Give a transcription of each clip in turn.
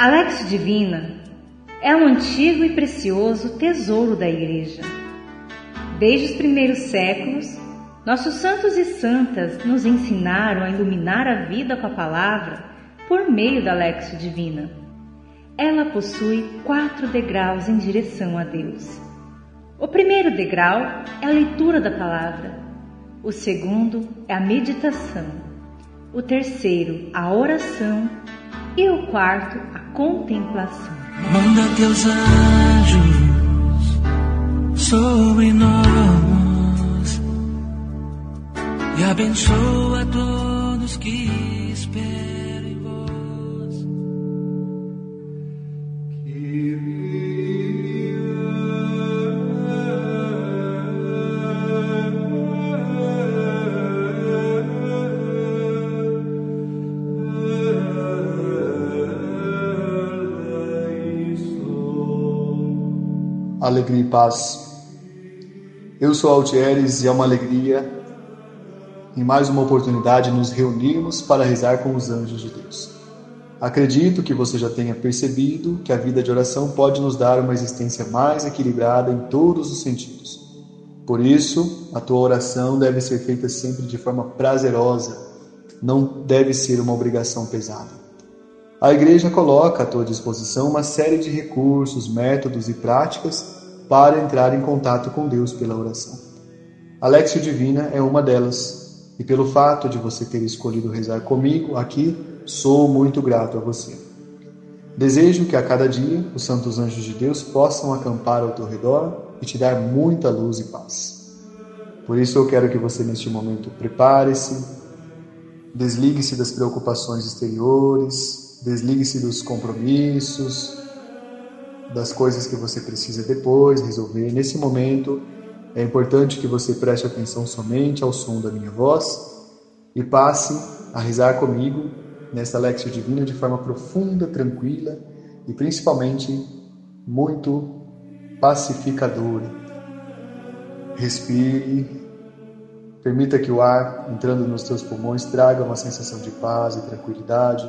A Lex Divina é um antigo e precioso tesouro da Igreja. Desde os primeiros séculos, nossos santos e santas nos ensinaram a iluminar a vida com a palavra por meio da Lexo Divina. Ela possui quatro degraus em direção a Deus. O primeiro degrau é a leitura da palavra. O segundo é a meditação. O terceiro, a oração. E o quarto, a contemplação. Manda teus anjos sobre nós e abençoa todos que Alegria e paz. Eu sou Altieres e é uma alegria em mais uma oportunidade nos reunirmos para rezar com os anjos de Deus. Acredito que você já tenha percebido que a vida de oração pode nos dar uma existência mais equilibrada em todos os sentidos. Por isso, a tua oração deve ser feita sempre de forma prazerosa, não deve ser uma obrigação pesada. A Igreja coloca à tua disposição uma série de recursos, métodos e práticas para entrar em contato com Deus pela oração. A Lexio Divina é uma delas, e pelo fato de você ter escolhido rezar comigo aqui, sou muito grato a você. Desejo que a cada dia os santos anjos de Deus possam acampar ao teu redor e te dar muita luz e paz. Por isso eu quero que você neste momento prepare-se, desligue-se das preocupações exteriores, Desligue-se dos compromissos, das coisas que você precisa depois resolver. Nesse momento, é importante que você preste atenção somente ao som da minha voz e passe a rezar comigo nesta Lexio Divina de forma profunda, tranquila e principalmente muito pacificadora. Respire, permita que o ar entrando nos teus pulmões traga uma sensação de paz e tranquilidade.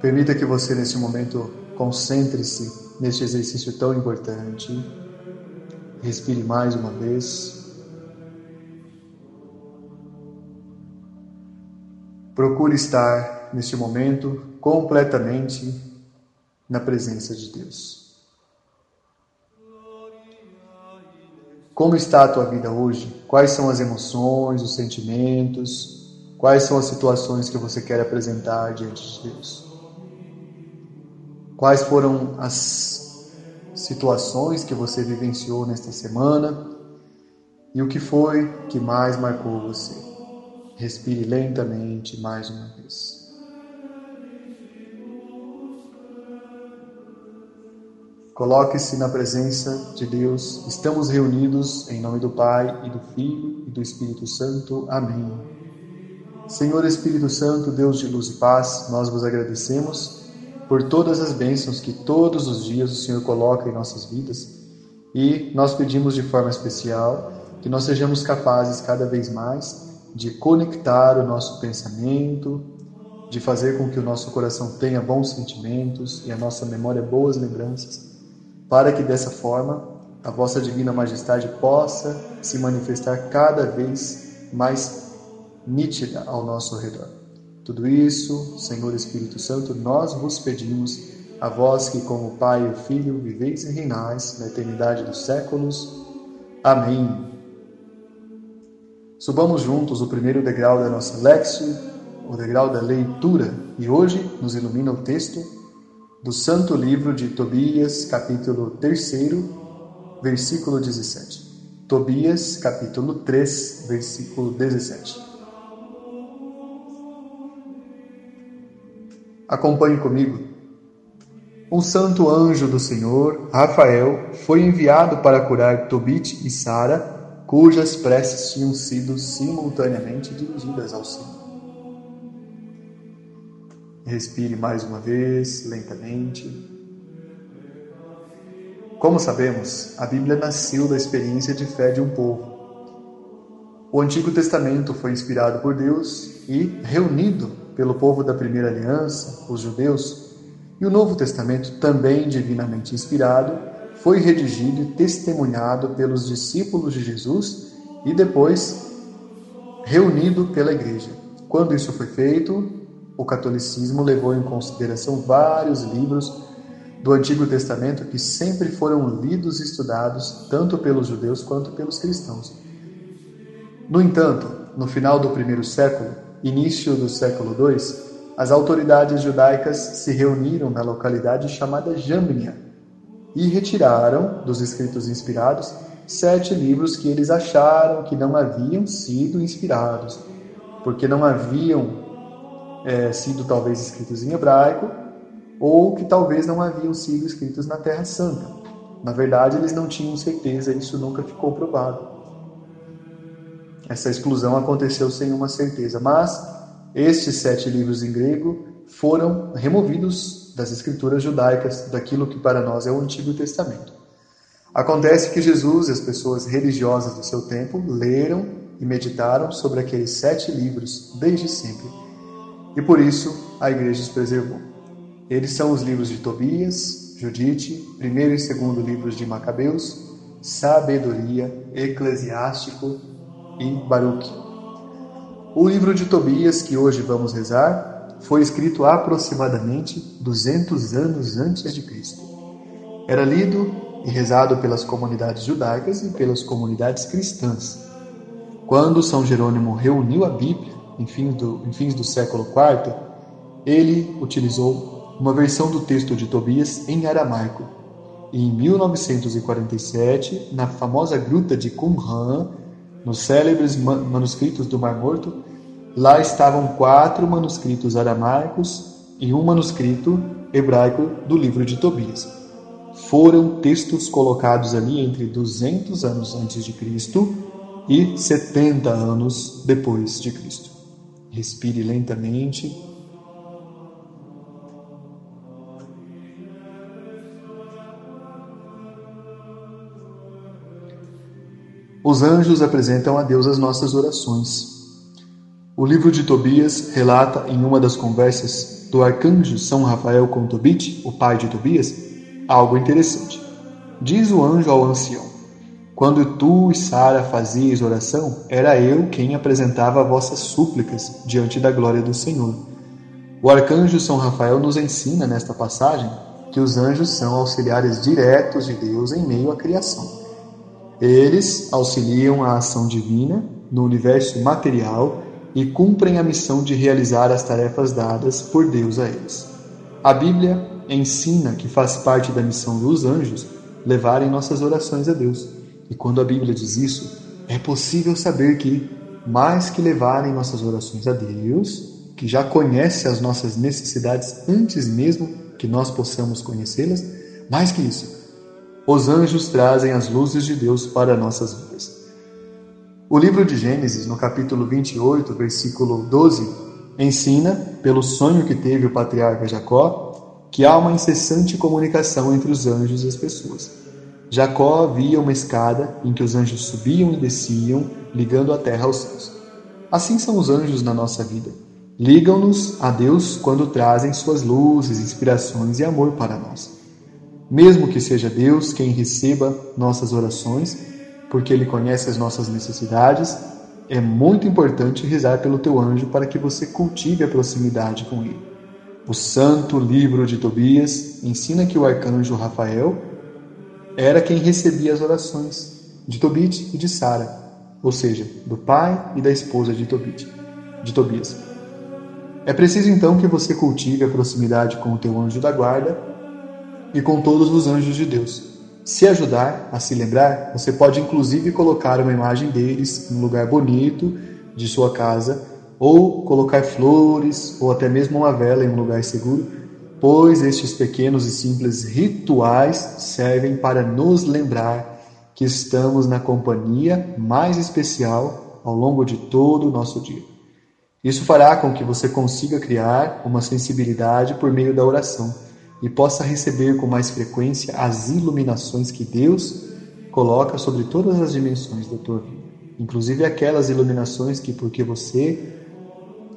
Permita que você, nesse momento, concentre-se neste exercício tão importante. Respire mais uma vez. Procure estar, neste momento, completamente na presença de Deus. Como está a tua vida hoje? Quais são as emoções, os sentimentos? Quais são as situações que você quer apresentar diante de Deus? Quais foram as situações que você vivenciou nesta semana e o que foi que mais marcou você? Respire lentamente mais uma vez. Coloque-se na presença de Deus. Estamos reunidos em nome do Pai e do Filho e do Espírito Santo. Amém. Senhor Espírito Santo, Deus de luz e paz, nós vos agradecemos por todas as bênçãos que todos os dias o Senhor coloca em nossas vidas. E nós pedimos de forma especial que nós sejamos capazes cada vez mais de conectar o nosso pensamento, de fazer com que o nosso coração tenha bons sentimentos e a nossa memória boas lembranças, para que dessa forma a vossa divina majestade possa se manifestar cada vez mais nítida ao nosso redor. Tudo isso, Senhor Espírito Santo, nós vos pedimos, a vós que, como Pai e Filho, viveis e reinais na eternidade dos séculos. Amém. Subamos juntos o primeiro degrau da nossa Lexio, o degrau da leitura, e hoje nos ilumina o texto do Santo Livro de Tobias, capítulo 3, versículo 17. Tobias, capítulo 3, versículo 17. Acompanhe comigo. Um santo anjo do Senhor, Rafael, foi enviado para curar Tobit e Sara, cujas preces tinham sido simultaneamente dirigidas ao Senhor. Respire mais uma vez, lentamente. Como sabemos, a Bíblia nasceu da experiência de fé de um povo. O Antigo Testamento foi inspirado por Deus e reunido pelo povo da primeira aliança, os judeus, e o Novo Testamento, também divinamente inspirado, foi redigido e testemunhado pelos discípulos de Jesus e depois reunido pela igreja. Quando isso foi feito, o catolicismo levou em consideração vários livros do Antigo Testamento que sempre foram lidos e estudados tanto pelos judeus quanto pelos cristãos. No entanto, no final do primeiro século, início do século II, as autoridades judaicas se reuniram na localidade chamada Jamnia e retiraram dos escritos inspirados sete livros que eles acharam que não haviam sido inspirados, porque não haviam é, sido talvez escritos em hebraico ou que talvez não haviam sido escritos na Terra Santa. Na verdade, eles não tinham certeza, isso nunca ficou provado. Essa exclusão aconteceu sem uma certeza, mas estes sete livros em grego foram removidos das escrituras judaicas, daquilo que para nós é o Antigo Testamento. Acontece que Jesus e as pessoas religiosas do seu tempo leram e meditaram sobre aqueles sete livros desde sempre, e por isso a igreja os preservou. Eles são os livros de Tobias, Judite, primeiro e segundo livros de Macabeus, Sabedoria, Eclesiástico e Baruque. O livro de Tobias, que hoje vamos rezar, foi escrito aproximadamente 200 anos antes de Cristo. Era lido e rezado pelas comunidades judaicas e pelas comunidades cristãs. Quando São Jerônimo reuniu a Bíblia, em, do, em fins do século IV, ele utilizou uma versão do texto de Tobias em aramaico. E em 1947, na famosa gruta de Qumran, nos célebres manuscritos do Mar Morto, lá estavam quatro manuscritos aramaicos e um manuscrito hebraico do livro de Tobias. Foram textos colocados ali entre 200 anos antes de Cristo e 70 anos depois de Cristo. Respire lentamente. Os anjos apresentam a Deus as nossas orações. O livro de Tobias relata em uma das conversas do arcanjo São Rafael com Tobit, o pai de Tobias, algo interessante. Diz o anjo ao ancião: Quando tu e Sara fazias oração, era eu quem apresentava vossas súplicas diante da glória do Senhor. O arcanjo São Rafael nos ensina nesta passagem que os anjos são auxiliares diretos de Deus em meio à criação. Eles auxiliam a ação divina no universo material e cumprem a missão de realizar as tarefas dadas por Deus a eles. A Bíblia ensina que faz parte da missão dos anjos levarem nossas orações a Deus. E quando a Bíblia diz isso, é possível saber que, mais que levarem nossas orações a Deus, que já conhece as nossas necessidades antes mesmo que nós possamos conhecê-las, mais que isso, os anjos trazem as luzes de Deus para nossas vidas. O livro de Gênesis, no capítulo 28, versículo 12, ensina, pelo sonho que teve o patriarca Jacó, que há uma incessante comunicação entre os anjos e as pessoas. Jacó via uma escada em que os anjos subiam e desciam, ligando a terra aos céus. Assim são os anjos na nossa vida. Ligam-nos a Deus quando trazem suas luzes, inspirações e amor para nós. Mesmo que seja Deus quem receba nossas orações, porque Ele conhece as nossas necessidades, é muito importante rezar pelo teu anjo para que você cultive a proximidade com ele. O santo livro de Tobias ensina que o arcanjo Rafael era quem recebia as orações de Tobit e de Sara, ou seja, do pai e da esposa de Tobit, de Tobias. É preciso então que você cultive a proximidade com o teu anjo da guarda e com todos os anjos de Deus. Se ajudar a se lembrar, você pode inclusive colocar uma imagem deles em um lugar bonito de sua casa, ou colocar flores, ou até mesmo uma vela em um lugar seguro, pois estes pequenos e simples rituais servem para nos lembrar que estamos na companhia mais especial ao longo de todo o nosso dia. Isso fará com que você consiga criar uma sensibilidade por meio da oração e possa receber com mais frequência as iluminações que Deus coloca sobre todas as dimensões da tua vida. inclusive aquelas iluminações que, porque você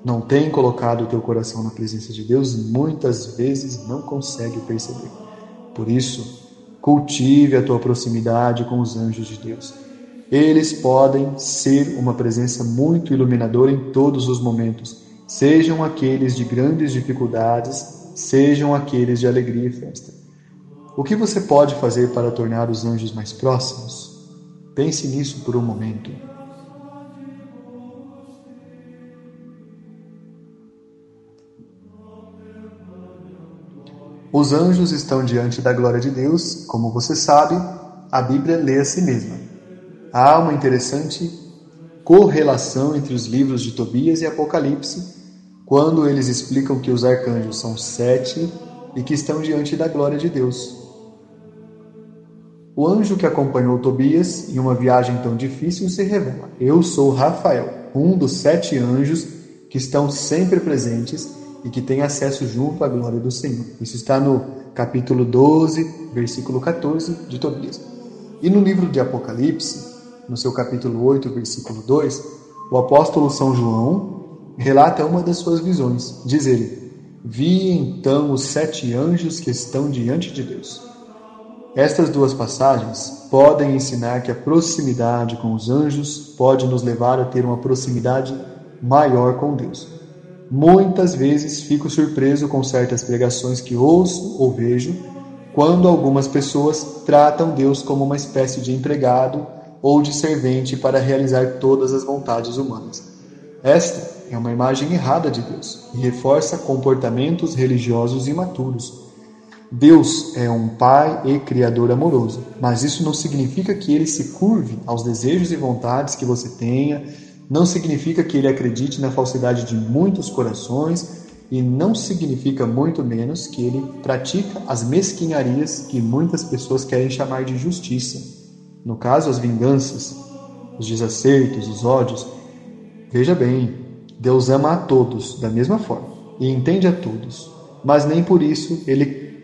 não tem colocado o teu coração na presença de Deus, muitas vezes não consegue perceber. Por isso, cultive a tua proximidade com os anjos de Deus. Eles podem ser uma presença muito iluminadora em todos os momentos, sejam aqueles de grandes dificuldades, sejam aqueles de alegria e festa. O que você pode fazer para tornar os anjos mais próximos? Pense nisso por um momento. Os anjos estão diante da glória de Deus, como você sabe, a Bíblia lê a si mesma. Há uma interessante correlação entre os livros de Tobias e Apocalipse, quando eles explicam que os arcanjos são sete e que estão diante da glória de Deus. O anjo que acompanhou Tobias em uma viagem tão difícil se revela: Eu sou Rafael, um dos sete anjos que estão sempre presentes e que tem acesso junto à glória do Senhor. Isso está no capítulo 12, versículo 14 de Tobias. E no livro de Apocalipse, no seu capítulo 8, versículo 2, o apóstolo São João relata uma das suas visões. Diz ele: Vi então os sete anjos que estão diante de Deus. Estas duas passagens podem ensinar que a proximidade com os anjos pode nos levar a ter uma proximidade maior com Deus. Muitas vezes fico surpreso com certas pregações que ouço ou vejo, quando algumas pessoas tratam Deus como uma espécie de empregado ou de servente para realizar todas as vontades humanas. Esta é uma imagem errada de Deus e reforça comportamentos religiosos imaturos. Deus é um Pai e Criador amoroso, mas isso não significa que ele se curve aos desejos e vontades que você tenha não significa que ele acredite na falsidade de muitos corações e não significa muito menos que ele pratica as mesquinharias que muitas pessoas querem chamar de justiça. No caso, as vinganças, os desacertos, os ódios. Veja bem, Deus ama a todos da mesma forma e entende a todos, mas nem por isso ele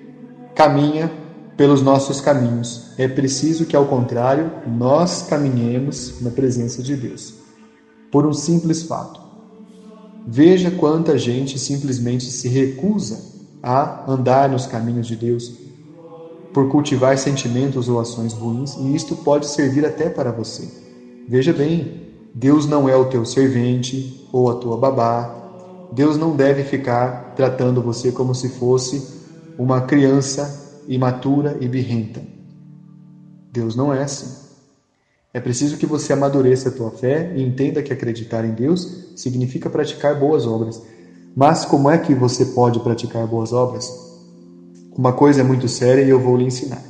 caminha pelos nossos caminhos. É preciso que, ao contrário, nós caminhemos na presença de Deus por um simples fato. Veja quanta gente simplesmente se recusa a andar nos caminhos de Deus por cultivar sentimentos ou ações ruins, e isto pode servir até para você. Veja bem, Deus não é o teu servente ou a tua babá. Deus não deve ficar tratando você como se fosse uma criança imatura e birrenta. Deus não é assim. É preciso que você amadureça a tua fé e entenda que acreditar em Deus significa praticar boas obras. Mas como é que você pode praticar boas obras? Uma coisa é muito séria e eu vou lhe ensinar.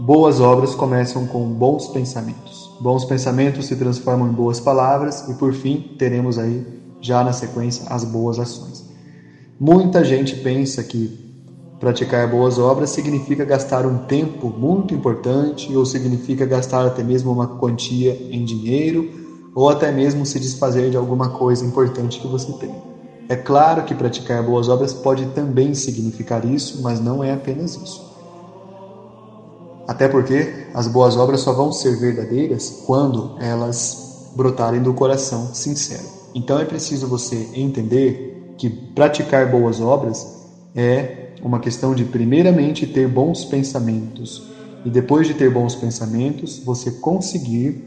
Boas obras começam com bons pensamentos. Bons pensamentos se transformam em boas palavras e por fim teremos aí já na sequência as boas ações. Muita gente pensa que Praticar boas obras significa gastar um tempo muito importante ou significa gastar até mesmo uma quantia em dinheiro ou até mesmo se desfazer de alguma coisa importante que você tem. É claro que praticar boas obras pode também significar isso, mas não é apenas isso. Até porque as boas obras só vão ser verdadeiras quando elas brotarem do coração sincero. Então é preciso você entender que praticar boas obras é uma questão de, primeiramente, ter bons pensamentos. E depois de ter bons pensamentos, você conseguir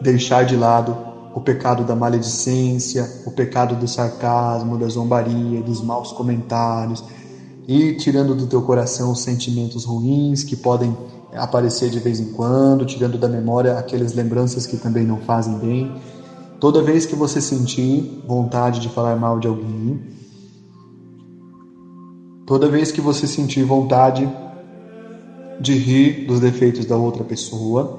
deixar de lado o pecado da maledicência, o pecado do sarcasmo, da zombaria, dos maus comentários, e tirando do teu coração os sentimentos ruins que podem aparecer de vez em quando, tirando da memória aquelas lembranças que também não fazem bem. Toda vez que você sentir vontade de falar mal de alguém, Toda vez que você sentir vontade de rir dos defeitos da outra pessoa,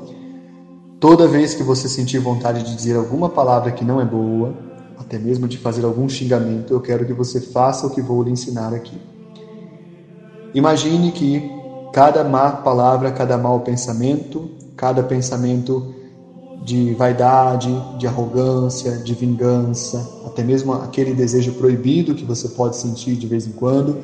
toda vez que você sentir vontade de dizer alguma palavra que não é boa, até mesmo de fazer algum xingamento, eu quero que você faça o que vou lhe ensinar aqui. Imagine que cada má palavra, cada mau pensamento, cada pensamento de vaidade, de arrogância, de vingança, até mesmo aquele desejo proibido que você pode sentir de vez em quando,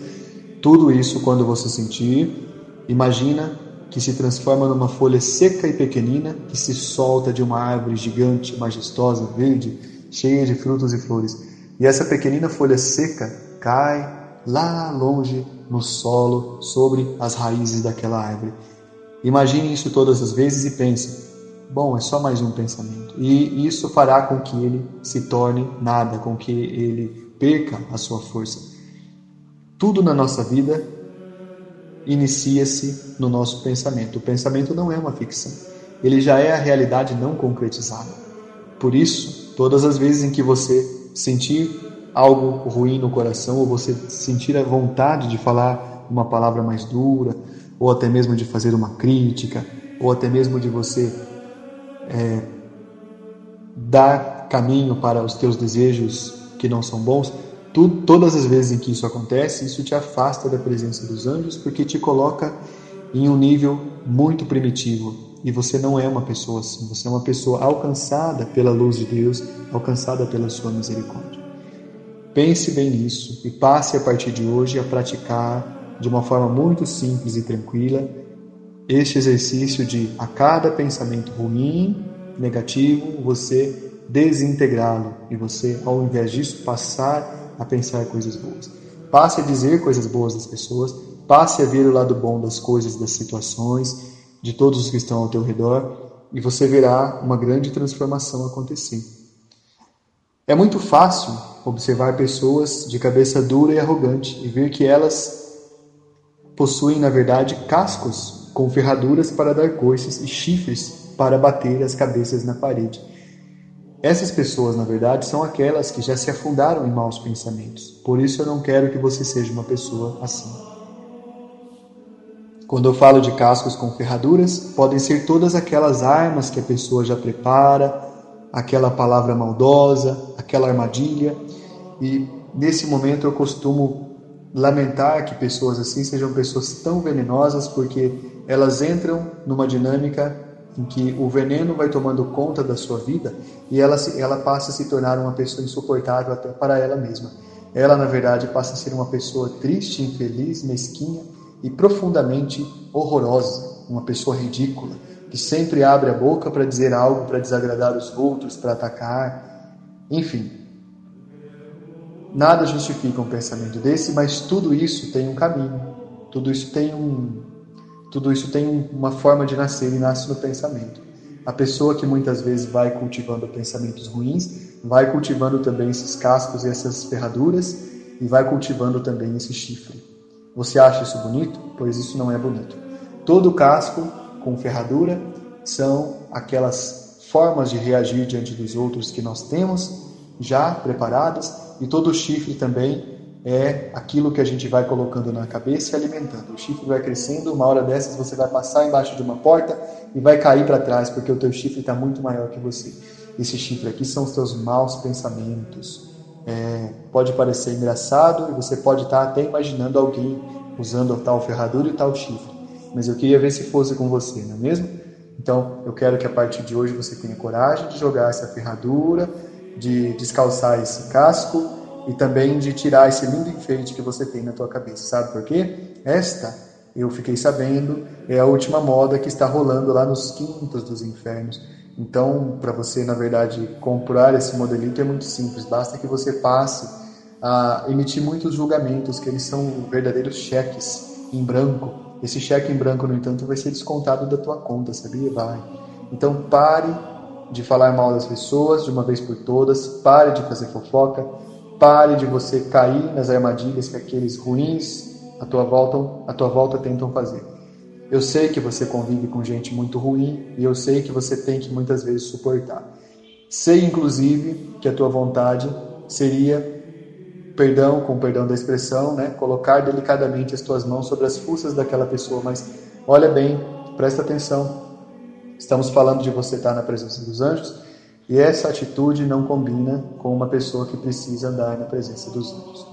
tudo isso, quando você sentir, imagina que se transforma numa folha seca e pequenina que se solta de uma árvore gigante, majestosa, verde, cheia de frutos e flores. E essa pequenina folha seca cai lá longe no solo, sobre as raízes daquela árvore. Imagine isso todas as vezes e pense: bom, é só mais um pensamento. E isso fará com que ele se torne nada, com que ele perca a sua força. Tudo na nossa vida inicia-se no nosso pensamento. O pensamento não é uma ficção, ele já é a realidade não concretizada. Por isso, todas as vezes em que você sentir algo ruim no coração, ou você sentir a vontade de falar uma palavra mais dura, ou até mesmo de fazer uma crítica, ou até mesmo de você é, dar caminho para os teus desejos que não são bons, tu, todas as vezes em que isso acontece, isso te afasta da presença dos anjos, porque te coloca em um nível muito primitivo. E você não é uma pessoa assim, você é uma pessoa alcançada pela luz de Deus, alcançada pela sua misericórdia. Pense bem nisso e passe a partir de hoje a praticar de uma forma muito simples e tranquila este exercício de a cada pensamento ruim, negativo, você desintegrá-lo e você, ao invés disso, passar a pensar coisas boas. Passe a dizer coisas boas das pessoas, passe a ver o lado bom das coisas, das situações, de todos os que estão ao teu redor e você verá uma grande transformação acontecer. É muito fácil observar pessoas de cabeça dura e arrogante e ver que elas possuem, na verdade, cascos com ferraduras para dar coices e chifres para bater as cabeças na parede. Essas pessoas, na verdade, são aquelas que já se afundaram em maus pensamentos. Por isso eu não quero que você seja uma pessoa assim. Quando eu falo de cascos com ferraduras, podem ser todas aquelas armas que a pessoa já prepara, aquela palavra maldosa, aquela armadilha. E nesse momento eu costumo lamentar que pessoas assim sejam pessoas tão venenosas porque elas entram numa dinâmica em que o veneno vai tomando conta da sua vida e ela, ela passa a se tornar uma pessoa insuportável até para ela mesma. Ela, na verdade, passa a ser uma pessoa triste, infeliz, mesquinha e profundamente horrorosa, uma pessoa ridícula, que sempre abre a boca para dizer algo para desagradar os outros, para atacar, enfim. Nada justifica um pensamento desse, mas tudo isso tem um caminho, tudo isso tem um, tudo isso tem uma forma de nascer e nasce no pensamento. A pessoa que muitas vezes vai cultivando pensamentos ruins, vai cultivando também esses cascos e essas ferraduras e vai cultivando também esse chifre. Você acha isso bonito? Pois isso não é bonito. Todo casco com ferradura são aquelas formas de reagir diante dos outros que nós temos já preparadas e todo chifre também é aquilo que a gente vai colocando na cabeça e alimentando. O chifre vai crescendo, uma hora dessas você vai passar embaixo de uma porta e vai cair para trás, porque o teu chifre está muito maior que você. Esse chifre aqui são os teus maus pensamentos. É, pode parecer engraçado e você pode estar tá até imaginando alguém usando tal ferradura e tal chifre. Mas eu queria ver se fosse com você, não é mesmo? Então, eu quero que a partir de hoje você tenha coragem de jogar essa ferradura, de descalçar esse casco e também de tirar esse lindo enfeite que você tem na tua cabeça. Sabe por quê? Esta, eu fiquei sabendo, é a última moda que está rolando lá nos quintos dos infernos. Então, para você, na verdade, comprar esse modelito é muito simples. Basta que você passe a emitir muitos julgamentos, que eles são verdadeiros cheques em branco. Esse cheque em branco, no entanto, vai ser descontado da tua conta, sabia? Vai. Então, pare de falar mal das pessoas de uma vez por todas, pare de fazer fofoca, Pare de você cair nas armadilhas que aqueles ruins à tua volta, à tua volta tentam fazer. Eu sei que você convive com gente muito ruim e eu sei que você tem que muitas vezes suportar. Sei, inclusive, que a tua vontade seria, perdão, com perdão da expressão, né, colocar delicadamente as tuas mãos sobre as fuças daquela pessoa, mas olha bem, presta atenção. Estamos falando de você estar na presença dos anjos e essa atitude não combina com uma pessoa que precisa andar na presença dos anjos.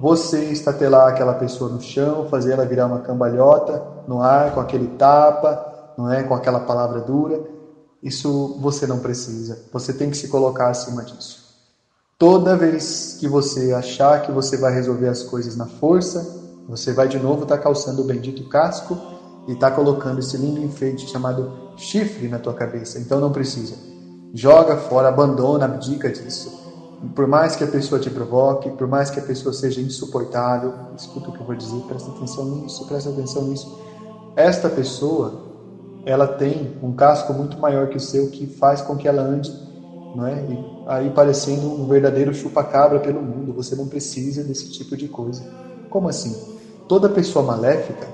Você estatelar aquela pessoa no chão, fazer ela virar uma cambalhota no ar com aquele tapa, não é, com aquela palavra dura, isso você não precisa. Você tem que se colocar acima disso. Toda vez que você achar que você vai resolver as coisas na força, você vai de novo estar tá calçando o bendito casco e está colocando esse lindo enfeite chamado chifre na tua cabeça. Então não precisa. Joga fora, abandona, abdica disso. Por mais que a pessoa te provoque, por mais que a pessoa seja insuportável, escuta o que eu vou dizer, presta atenção nisso, presta atenção nisso. Esta pessoa, ela tem um casco muito maior que o seu que faz com que ela ande, não é? E aí parecendo um verdadeiro chupa-cabra pelo mundo. Você não precisa desse tipo de coisa. Como assim? Toda pessoa maléfica,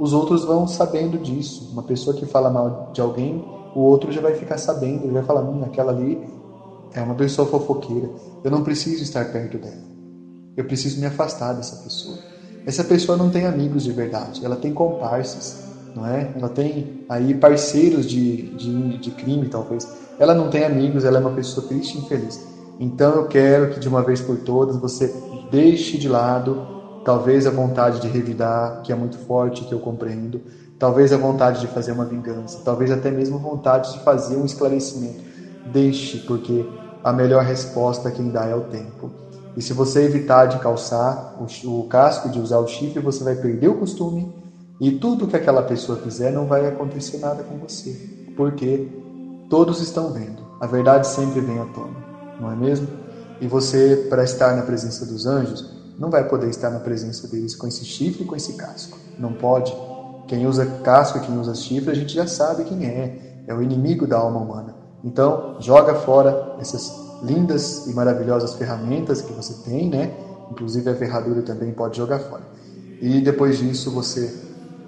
os outros vão sabendo disso. Uma pessoa que fala mal de alguém, o outro já vai ficar sabendo, ele vai falar, hum, aquela ali é uma pessoa fofoqueira. Eu não preciso estar perto dela. Eu preciso me afastar dessa pessoa. Essa pessoa não tem amigos de verdade, ela tem comparsas, não é? Ela tem aí parceiros de, de, de crime, talvez. Ela não tem amigos, ela é uma pessoa triste e infeliz. Então eu quero que de uma vez por todas você deixe de lado talvez a vontade de revidar, que é muito forte, que eu compreendo, talvez a vontade de fazer uma vingança, talvez até mesmo a vontade de fazer um esclarecimento. Deixe, porque a melhor resposta quem dá é o tempo. E se você evitar de calçar o, o casco, de usar o chifre, você vai perder o costume e tudo que aquela pessoa fizer não vai acontecer nada com você, porque todos estão vendo. A verdade sempre vem à tona, não é mesmo? E você, para estar na presença dos anjos, não vai poder estar na presença deles com esse chifre e com esse casco. Não pode. Quem usa casco e quem usa chifre, a gente já sabe quem é. É o inimigo da alma humana. Então, joga fora essas lindas e maravilhosas ferramentas que você tem, né? Inclusive a ferradura também pode jogar fora. E depois disso você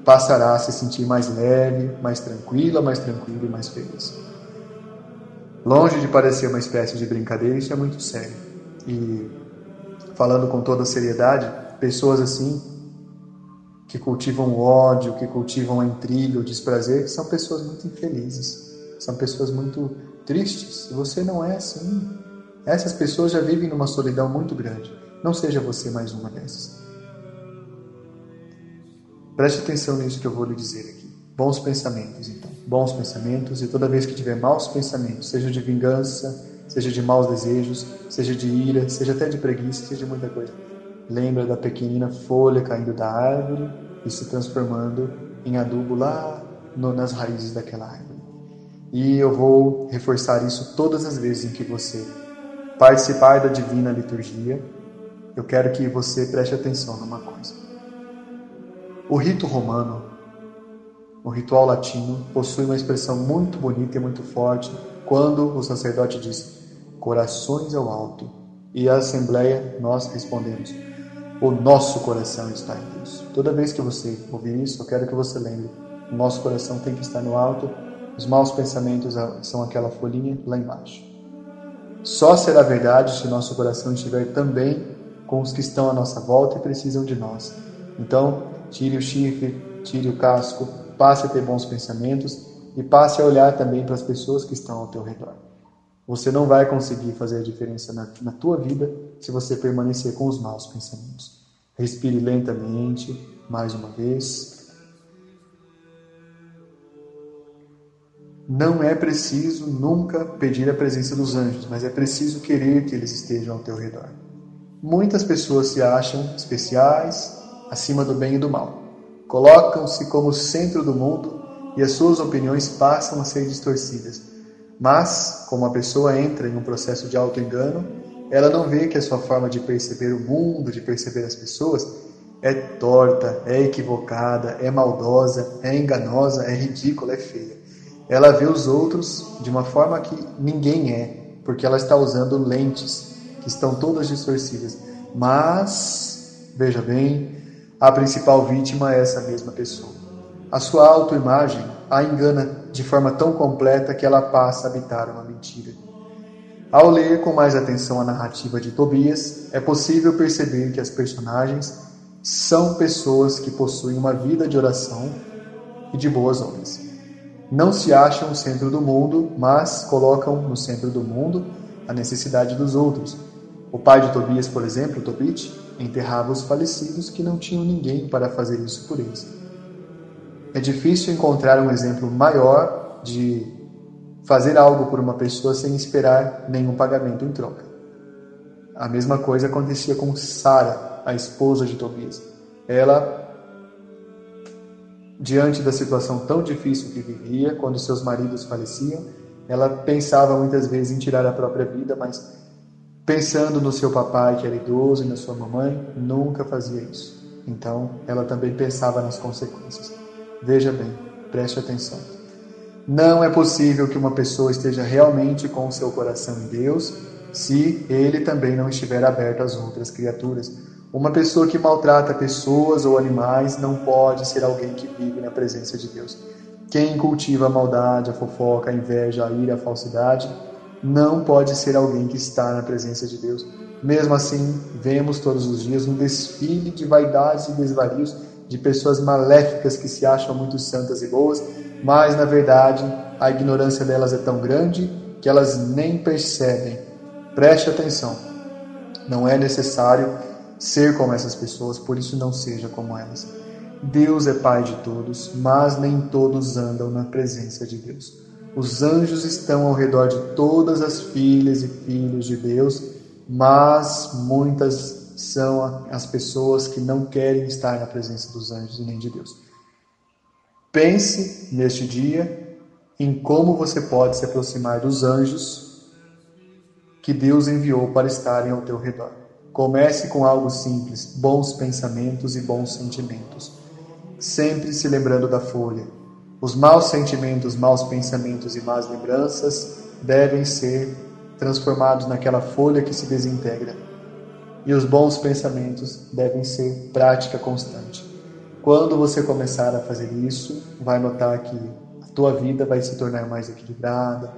passará a se sentir mais leve, mais tranquila, mais tranquilo e mais feliz. Longe de parecer uma espécie de brincadeira, isso é muito sério. E falando com toda seriedade, pessoas assim que cultivam ódio, que cultivam a intriga, o desprazer, são pessoas muito infelizes, são pessoas muito tristes. E você não é assim. Essas pessoas já vivem numa solidão muito grande. Não seja você mais uma dessas. Preste atenção nisso que eu vou lhe dizer aqui. Bons pensamentos, então. Bons pensamentos, e toda vez que tiver maus pensamentos, seja de vingança, seja de maus desejos, seja de ira, seja até de preguiça, seja de muita coisa. Lembra da pequenina folha caindo da árvore e se transformando em adubo lá no, nas raízes daquela árvore. E eu vou reforçar isso todas as vezes em que você participar da divina liturgia. Eu quero que você preste atenção numa coisa. O rito romano, o ritual latino, possui uma expressão muito bonita e muito forte quando o sacerdote diz: corações ao alto. E a Assembleia, nós respondemos: o nosso coração está em Deus. Toda vez que você ouvir isso, eu quero que você lembre: o nosso coração tem que estar no alto, os maus pensamentos são aquela folhinha lá embaixo. Só será verdade se nosso coração estiver também com os que estão à nossa volta e precisam de nós. Então, tire o chifre, tire o casco, passe a ter bons pensamentos e passe a olhar também para as pessoas que estão ao teu redor. Você não vai conseguir fazer a diferença na, na tua vida se você permanecer com os maus pensamentos. Respire lentamente, mais uma vez. Não é preciso nunca pedir a presença dos anjos, mas é preciso querer que eles estejam ao teu redor. Muitas pessoas se acham especiais, acima do bem e do mal. Colocam-se como centro do mundo e as suas opiniões passam a ser distorcidas mas, como a pessoa entra em um processo de auto-engano, ela não vê que a sua forma de perceber o mundo, de perceber as pessoas, é torta, é equivocada, é maldosa, é enganosa, é ridícula, é feia. Ela vê os outros de uma forma que ninguém é, porque ela está usando lentes que estão todas distorcidas. Mas, veja bem, a principal vítima é essa mesma pessoa. A sua autoimagem a engana de forma tão completa que ela passa a habitar uma mentira. Ao ler com mais atenção a narrativa de Tobias, é possível perceber que as personagens são pessoas que possuem uma vida de oração e de boas obras. Não se acham o centro do mundo, mas colocam no centro do mundo a necessidade dos outros. O pai de Tobias, por exemplo, Tobit, enterrava os falecidos que não tinham ninguém para fazer isso por eles. É difícil encontrar um exemplo maior de fazer algo por uma pessoa sem esperar nenhum pagamento em troca. A mesma coisa acontecia com Sara, a esposa de Tobias. Ela diante da situação tão difícil que vivia, quando seus maridos faleciam, ela pensava muitas vezes em tirar a própria vida, mas pensando no seu papai que era idoso e na sua mamãe, nunca fazia isso. Então, ela também pensava nas consequências. Veja bem, preste atenção. Não é possível que uma pessoa esteja realmente com o seu coração em Deus se ele também não estiver aberto às outras criaturas. Uma pessoa que maltrata pessoas ou animais não pode ser alguém que vive na presença de Deus. Quem cultiva a maldade, a fofoca, a inveja, a ira, a falsidade, não pode ser alguém que está na presença de Deus. Mesmo assim, vemos todos os dias um desfile de vaidades e desvarios de pessoas maléficas que se acham muito santas e boas, mas na verdade a ignorância delas é tão grande que elas nem percebem. Preste atenção. Não é necessário ser como essas pessoas, por isso não seja como elas. Deus é Pai de todos, mas nem todos andam na presença de Deus. Os anjos estão ao redor de todas as filhas e filhos de Deus, mas muitas são as pessoas que não querem estar na presença dos anjos e nem de Deus. Pense neste dia em como você pode se aproximar dos anjos que Deus enviou para estarem ao teu redor. Comece com algo simples, bons pensamentos e bons sentimentos. Sempre se lembrando da folha, os maus sentimentos, maus pensamentos e más lembranças devem ser transformados naquela folha que se desintegra. E os bons pensamentos devem ser prática constante. Quando você começar a fazer isso, vai notar que a tua vida vai se tornar mais equilibrada.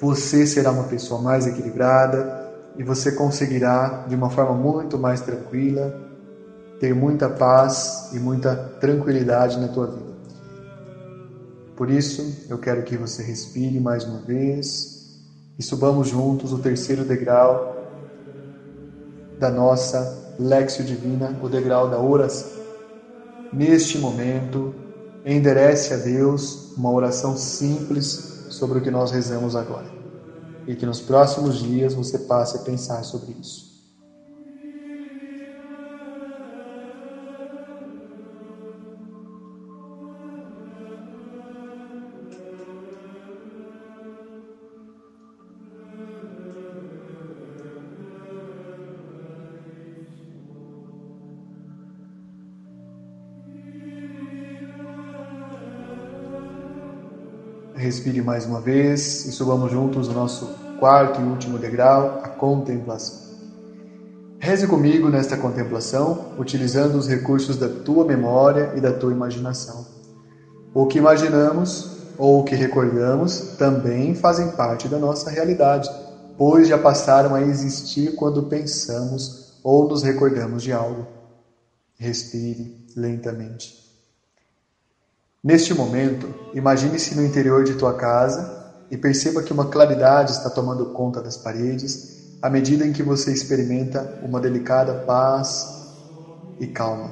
Você será uma pessoa mais equilibrada e você conseguirá de uma forma muito mais tranquila ter muita paz e muita tranquilidade na tua vida. Por isso, eu quero que você respire mais uma vez e subamos juntos o terceiro degrau da nossa Lexio Divina, o degrau da oração. Neste momento, enderece a Deus uma oração simples sobre o que nós rezamos agora. E que nos próximos dias você passe a pensar sobre isso. Respire mais uma vez e subamos juntos o nosso quarto e último degrau, a contemplação. Reze comigo nesta contemplação, utilizando os recursos da tua memória e da tua imaginação. O que imaginamos ou o que recordamos também fazem parte da nossa realidade, pois já passaram a existir quando pensamos ou nos recordamos de algo. Respire lentamente. Neste momento, imagine-se no interior de tua casa e perceba que uma claridade está tomando conta das paredes à medida em que você experimenta uma delicada paz e calma.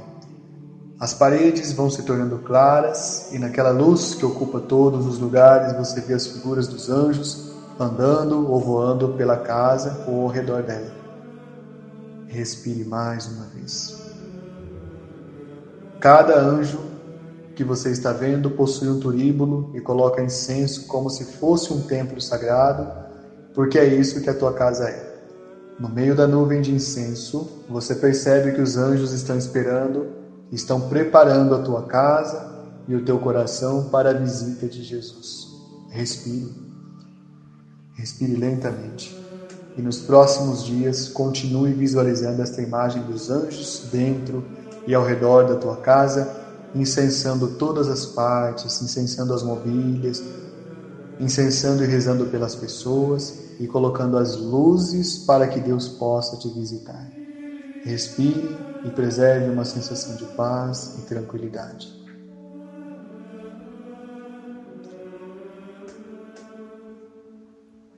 As paredes vão se tornando claras e naquela luz que ocupa todos os lugares você vê as figuras dos anjos andando ou voando pela casa ou ao redor dela. Respire mais uma vez. Cada anjo que você está vendo possui um turíbulo e coloca incenso como se fosse um templo sagrado, porque é isso que a tua casa é. No meio da nuvem de incenso, você percebe que os anjos estão esperando, estão preparando a tua casa e o teu coração para a visita de Jesus. Respire. Respire lentamente. E nos próximos dias, continue visualizando esta imagem dos anjos dentro e ao redor da tua casa incensando todas as partes, incensando as mobílias, incensando e rezando pelas pessoas e colocando as luzes para que Deus possa te visitar. Respire e preserve uma sensação de paz e tranquilidade.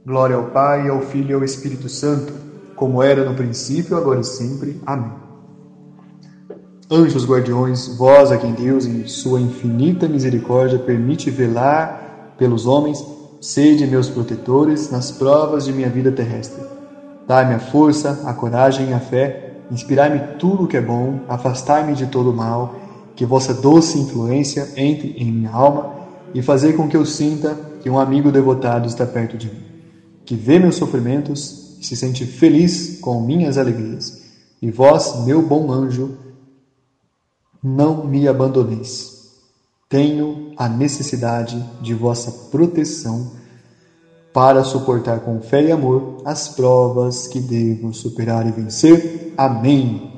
Glória ao Pai, ao Filho e ao Espírito Santo, como era no princípio, agora e sempre. Amém. Anjos guardiões, vós a quem Deus, em sua infinita misericórdia, permite velar pelos homens, sede meus protetores nas provas de minha vida terrestre. Dai-me a força, a coragem e a fé, inspirai-me tudo o que é bom, afastai-me de todo o mal que vossa doce influência entre em minha alma e fazer com que eu sinta que um amigo devotado está perto de mim, que vê meus sofrimentos e se sente feliz com minhas alegrias. E vós, meu bom anjo, não me abandoneis. Tenho a necessidade de vossa proteção para suportar com fé e amor as provas que devo superar e vencer. Amém.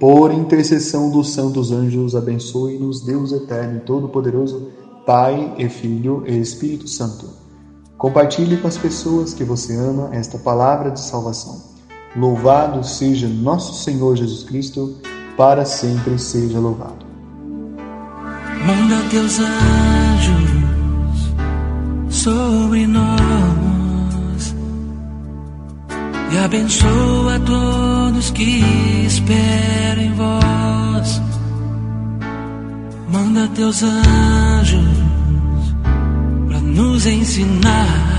Por intercessão dos santos anjos, abençoe-nos Deus eterno e todo-poderoso, Pai e Filho e Espírito Santo. Compartilhe com as pessoas que você ama esta palavra de salvação. Louvado seja nosso Senhor Jesus Cristo, para sempre seja louvado. Manda teus anjos sobre nós e abençoa todos que esperam em vós. Manda teus anjos para nos ensinar